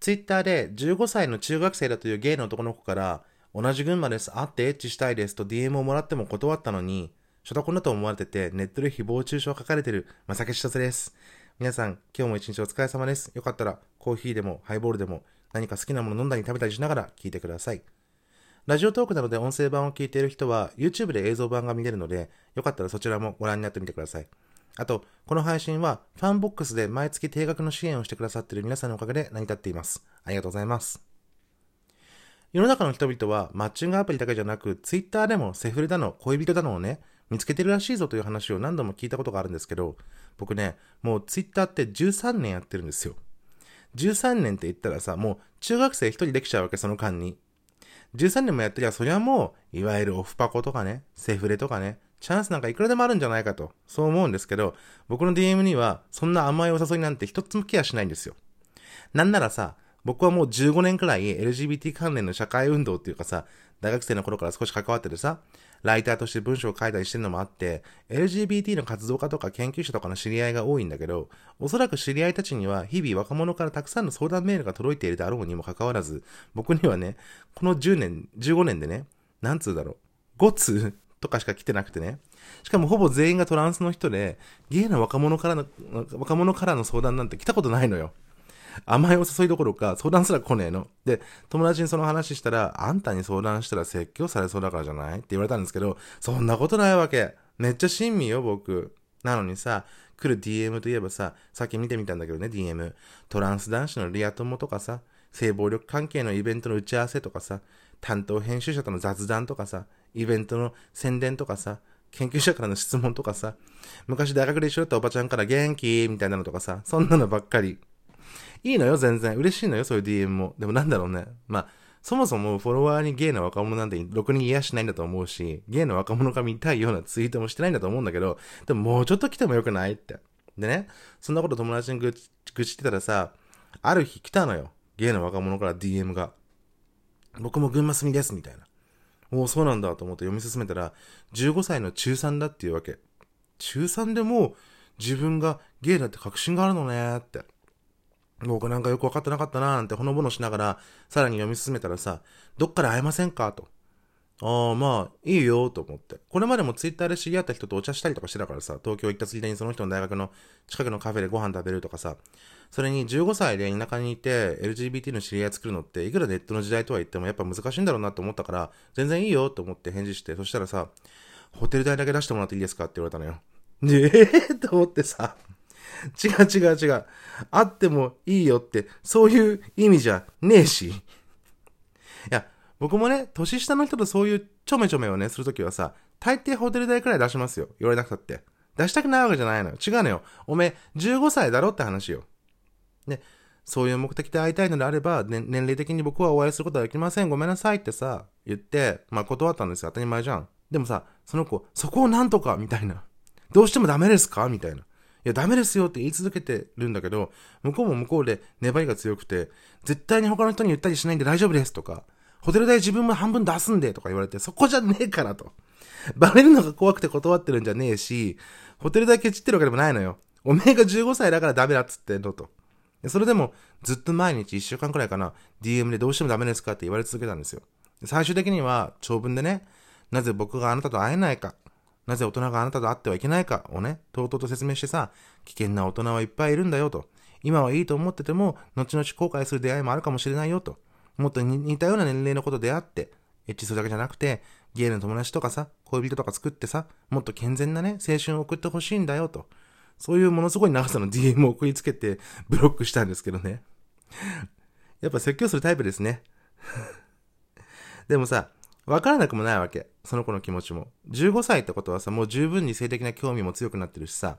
ツイッターで15歳の中学生だというゲイの男の子から、同じ群馬です、会ってエッチしたいですと DM をもらっても断ったのに、ショタコンだと思われてて、ネットで誹謗中傷書かれてる、まさけしとつです。皆さん、今日も一日お疲れ様です。よかったら、コーヒーでも、ハイボールでも、何か好きなもの飲んだり食べたりしながら聞いてください。ラジオトークなどで音声版を聞いている人は、YouTube で映像版が見れるので、よかったらそちらもご覧になってみてください。あと、この配信は、ファンボックスで毎月定額の支援をしてくださっている皆さんのおかげで成り立っています。ありがとうございます。世の中の人々は、マッチングアプリだけじゃなく、Twitter でもセフレだの、恋人だのをね、見つけてるらしいぞという話を何度も聞いたことがあるんですけど、僕ね、もう Twitter って13年やってるんですよ。13年って言ったらさ、もう中学生一人できちゃうわけ、その間に。13年もやってりゃ、そりゃもう、いわゆるオフパコとかね、セフレとかね、チャンスなんかいくらでもあるんじゃないかと、そう思うんですけど、僕の DM には、そんな甘いお誘いなんて一つもケアしないんですよ。なんならさ、僕はもう15年くらい LGBT 関連の社会運動っていうかさ、大学生の頃から少し関わっててさ、ライターとして文章を書いたりしてるのもあって、LGBT の活動家とか研究者とかの知り合いが多いんだけど、おそらく知り合いたちには日々若者からたくさんの相談メールが届いているだろうにもかかわらず、僕にはね、この10年、15年でね、なんつうだろう、5通とかしか来てなくてね。しかもほぼ全員がトランスの人で、ゲイな若者からの、若者からの相談なんて来たことないのよ。甘いお誘いどころか相談すら来ねえの。で、友達にその話したら、あんたに相談したら説教されそうだからじゃない？って言われたんですけど、そんなことないわけ。めっちゃ親身よ、僕。なのにさ、来る DM といえばさ、さっき見てみたんだけどね、DM。トランス男子のリア友とかさ、性暴力関係のイベントの打ち合わせとかさ、担当編集者との雑談とかさ、イベントの宣伝とかさ、研究者からの質問とかさ、昔大学で一緒だったおばちゃんから元気みたいなのとかさ、そんなのばっかり。いいのよ、全然。嬉しいのよ、そういう DM も。でもなんだろうね。まあ、そもそもフォロワーにゲイな若者なんてろくに癒しないんだと思うし、ゲイの若者が見たいようなツイートもしてないんだと思うんだけど、でももうちょっと来てもよくないって。でね、そんなこと友達に愚痴愚痴ってたらさ、ある日来たのよ。ゲイの若者から DM が。僕も群馬住みです、みたいな。おお、そうなんだと思って読み進めたら、15歳の中3だっていうわけ。中3でも自分がゲイだって確信があるのねって。僕なんかよく分かってなかったなーなんてほのぼのしながら、さらに読み進めたらさ、どっから会えませんかと。ああ、まあ、いいよ、と思って。これまでもツイッターで知り合った人とお茶したりとかしてたからさ、東京行ったついでにその人の大学の近くのカフェでご飯食べるとかさ、それに15歳で田舎にいて LGBT の知り合い作るのって、いくらネットの時代とは言ってもやっぱ難しいんだろうなと思ったから、全然いいよ、と思って返事して、そしたらさ、ホテル代だけ出してもらっていいですかって言われたのよ。で、え？ー、と思ってさ、違う違う違う。あってもいいよって、そういう意味じゃねえし。いや、僕もね、年下の人とそういうちょめちょめをね、するときはさ、大抵ホテル代くらい出しますよ。言われなくたって。出したくないわけじゃないのよ。違うのよ。おめえ、15歳だろって話よ。で、そういう目的で会いたいのであれば、ね、年齢的に僕はお会いすることはできません。ごめんなさいってさ、言って、まあ断ったんですよ。当たり前じゃん。でもさ、その子、そこをなんとか、みたいな。どうしてもダメですか？みたいな。いや、ダメですよって言い続けてるんだけど、向こうも向こうで粘りが強くて、絶対に他の人に言ったりしないんで大丈夫ですとか、ホテル代自分も半分出すんでとか言われて、そこじゃねえからと。バレるのが怖くて断ってるんじゃねえし、ホテル代ケチってるわけでもないのよ。おめえが15歳だからダメだっつってんのと。それでも、ずっと毎日1週間くらいかな、DM でどうしてもダメですかって言われ続けたんですよ。最終的には、長文でね、なぜ僕があなたと会えないか、なぜ大人があなたと会ってはいけないかをね、とうとうと説明してさ、危険な大人はいっぱいいるんだよと。今はいいと思ってても、後々後悔する出会いもあるかもしれないよと。もっと似たような年齢のこと出会って、エッチするだけじゃなくて、ゲイの友達とかさ、恋人とか作ってさ、もっと健全なね、青春を送ってほしいんだよと。そういうものすごい長さの DM を送りつけて、ブロックしたんですけどね。やっぱ説教するタイプですね。でもさ、わからなくもないわけ。その子の気持ちも。15歳ってことはさ、もう十分に性的な興味も強くなってるしさ、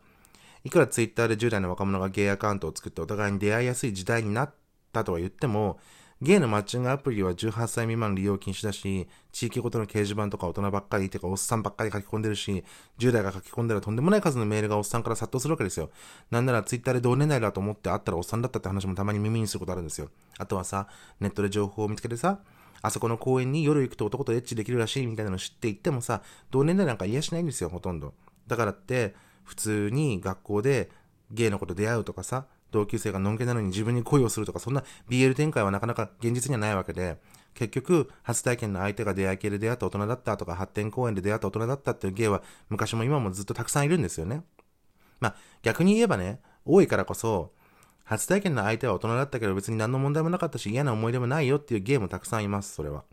いくらツイッターで10代の若者がゲイアカウントを作ってお互いに出会いやすい時代になったとは言っても、ゲイのマッチングアプリは18歳未満利用禁止だし、地域ごとの掲示板とか大人ばっかりてかおっさんばっかり書き込んでるし、10代が書き込んだらとんでもない数のメールがおっさんから殺到するわけですよ。なんならツイッターで同年代だと思って会ったらおっさんだったって話もたまに耳にすることあるんですよ。あとはさ、ネットで情報を見つけてさ、あそこの公園に夜行くと男とエッチできるらしいみたいなの知って行ってもさ、同年代なんか癒しないんですよ、ほとんど。だからって、普通に学校でゲイの子と出会うとかさ、同級生がのんけなのに自分に恋をするとか、そんな BL 展開はなかなか現実にはないわけで、結局、初体験の相手が出会い系で出会った大人だったとか、発展公演で出会った大人だったっていう芸は、昔も今もずっとたくさんいるんですよね。まあ、逆に言えばね、多いからこそ、初体験の相手は大人だったけど別に何の問題もなかったし嫌な思い出もないよっていうゲームたくさんいます、それは。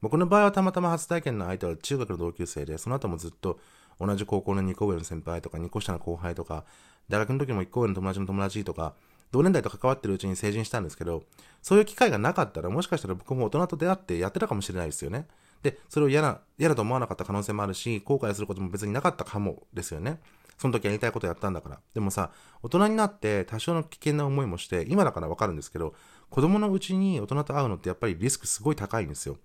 僕の場合はたまたま初体験の相手は中学の同級生で、その後もずっと同じ高校の2個上の先輩とか2個下の後輩とか、大学の時も1個上の友達の友達とか、同年代と関わってるうちに成人したんですけど、そういう機会がなかったら、もしかしたら僕も大人と出会ってやってたかもしれないですよね。で、それを嫌な、嫌だと思わなかった可能性もあるし、後悔することも別になかったかもですよね。その時やりたいことやったんだから。でもさ、大人になって多少の危険な思いもして、今だからわかるんですけど、子供のうちに大人と会うのってやっぱりリスクすごい高いんですよ。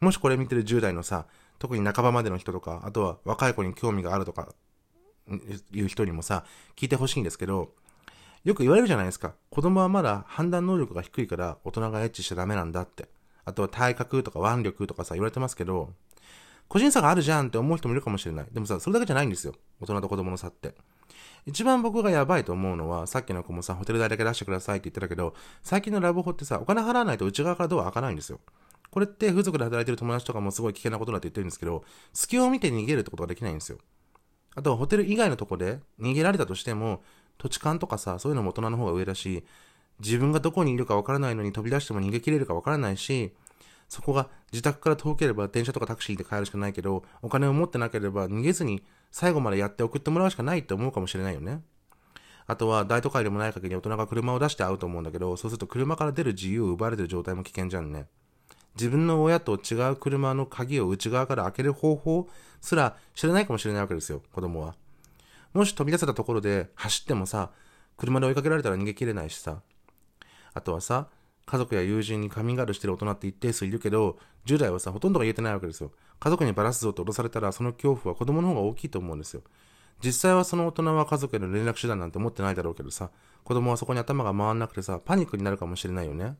もしこれ見てる10代のさ、特に半ばまでの人とか、あとは若い子に興味があるとか、いう人にもさ、聞いてほしいんですけど、よく言われるじゃないですか。子供はまだ判断能力が低いから大人がエッチしちゃダメなんだって。あとは体格とか腕力とかさ、言われてますけど、個人差があるじゃんって思う人もいるかもしれない。でもさ、それだけじゃないんですよ。大人と子供の差って。一番僕がやばいと思うのは、さっきの子もさ、ホテル代だけ出してくださいって言ってたけど、最近のラブホってさ、お金払わないと内側からドア開かないんですよ。これって風俗で働いてる友達とかもすごい危険なことだって言ってるんですけど、隙を見て逃げるってことができないんですよ。あとはホテル以外のとこで逃げられたとしても、土地勘とかさ、そういうのも大人の方が上だし、自分がどこにいるかわからないのに飛び出しても逃げ切れるかわからないし、そこが自宅から遠ければ電車とかタクシーで帰るしかないけど、お金を持ってなければ逃げずに最後までやって送ってもらうしかないって思うかもしれないよね。あとは大都会でもない限り大人が車を出して会うと思うんだけど、そうすると車から出る自由を奪われてる状態も危険じゃんね。自分の親と違う車の鍵を内側から開ける方法すら知らないかもしれないわけですよ、子供は。もし飛び出せたところで走ってもさ、車で追いかけられたら逃げ切れないしさ。あとはさ、家族や友人にカミングアウトしてる大人って一定数いるけど、10代はさ、ほとんどが言えてないわけですよ。家族にバラすぞって脅されたら、その恐怖は子供の方が大きいと思うんですよ。実際はその大人は家族への連絡手段なんて持ってないだろうけどさ、子供はそこに頭が回んなくてさ、パニックになるかもしれないよね。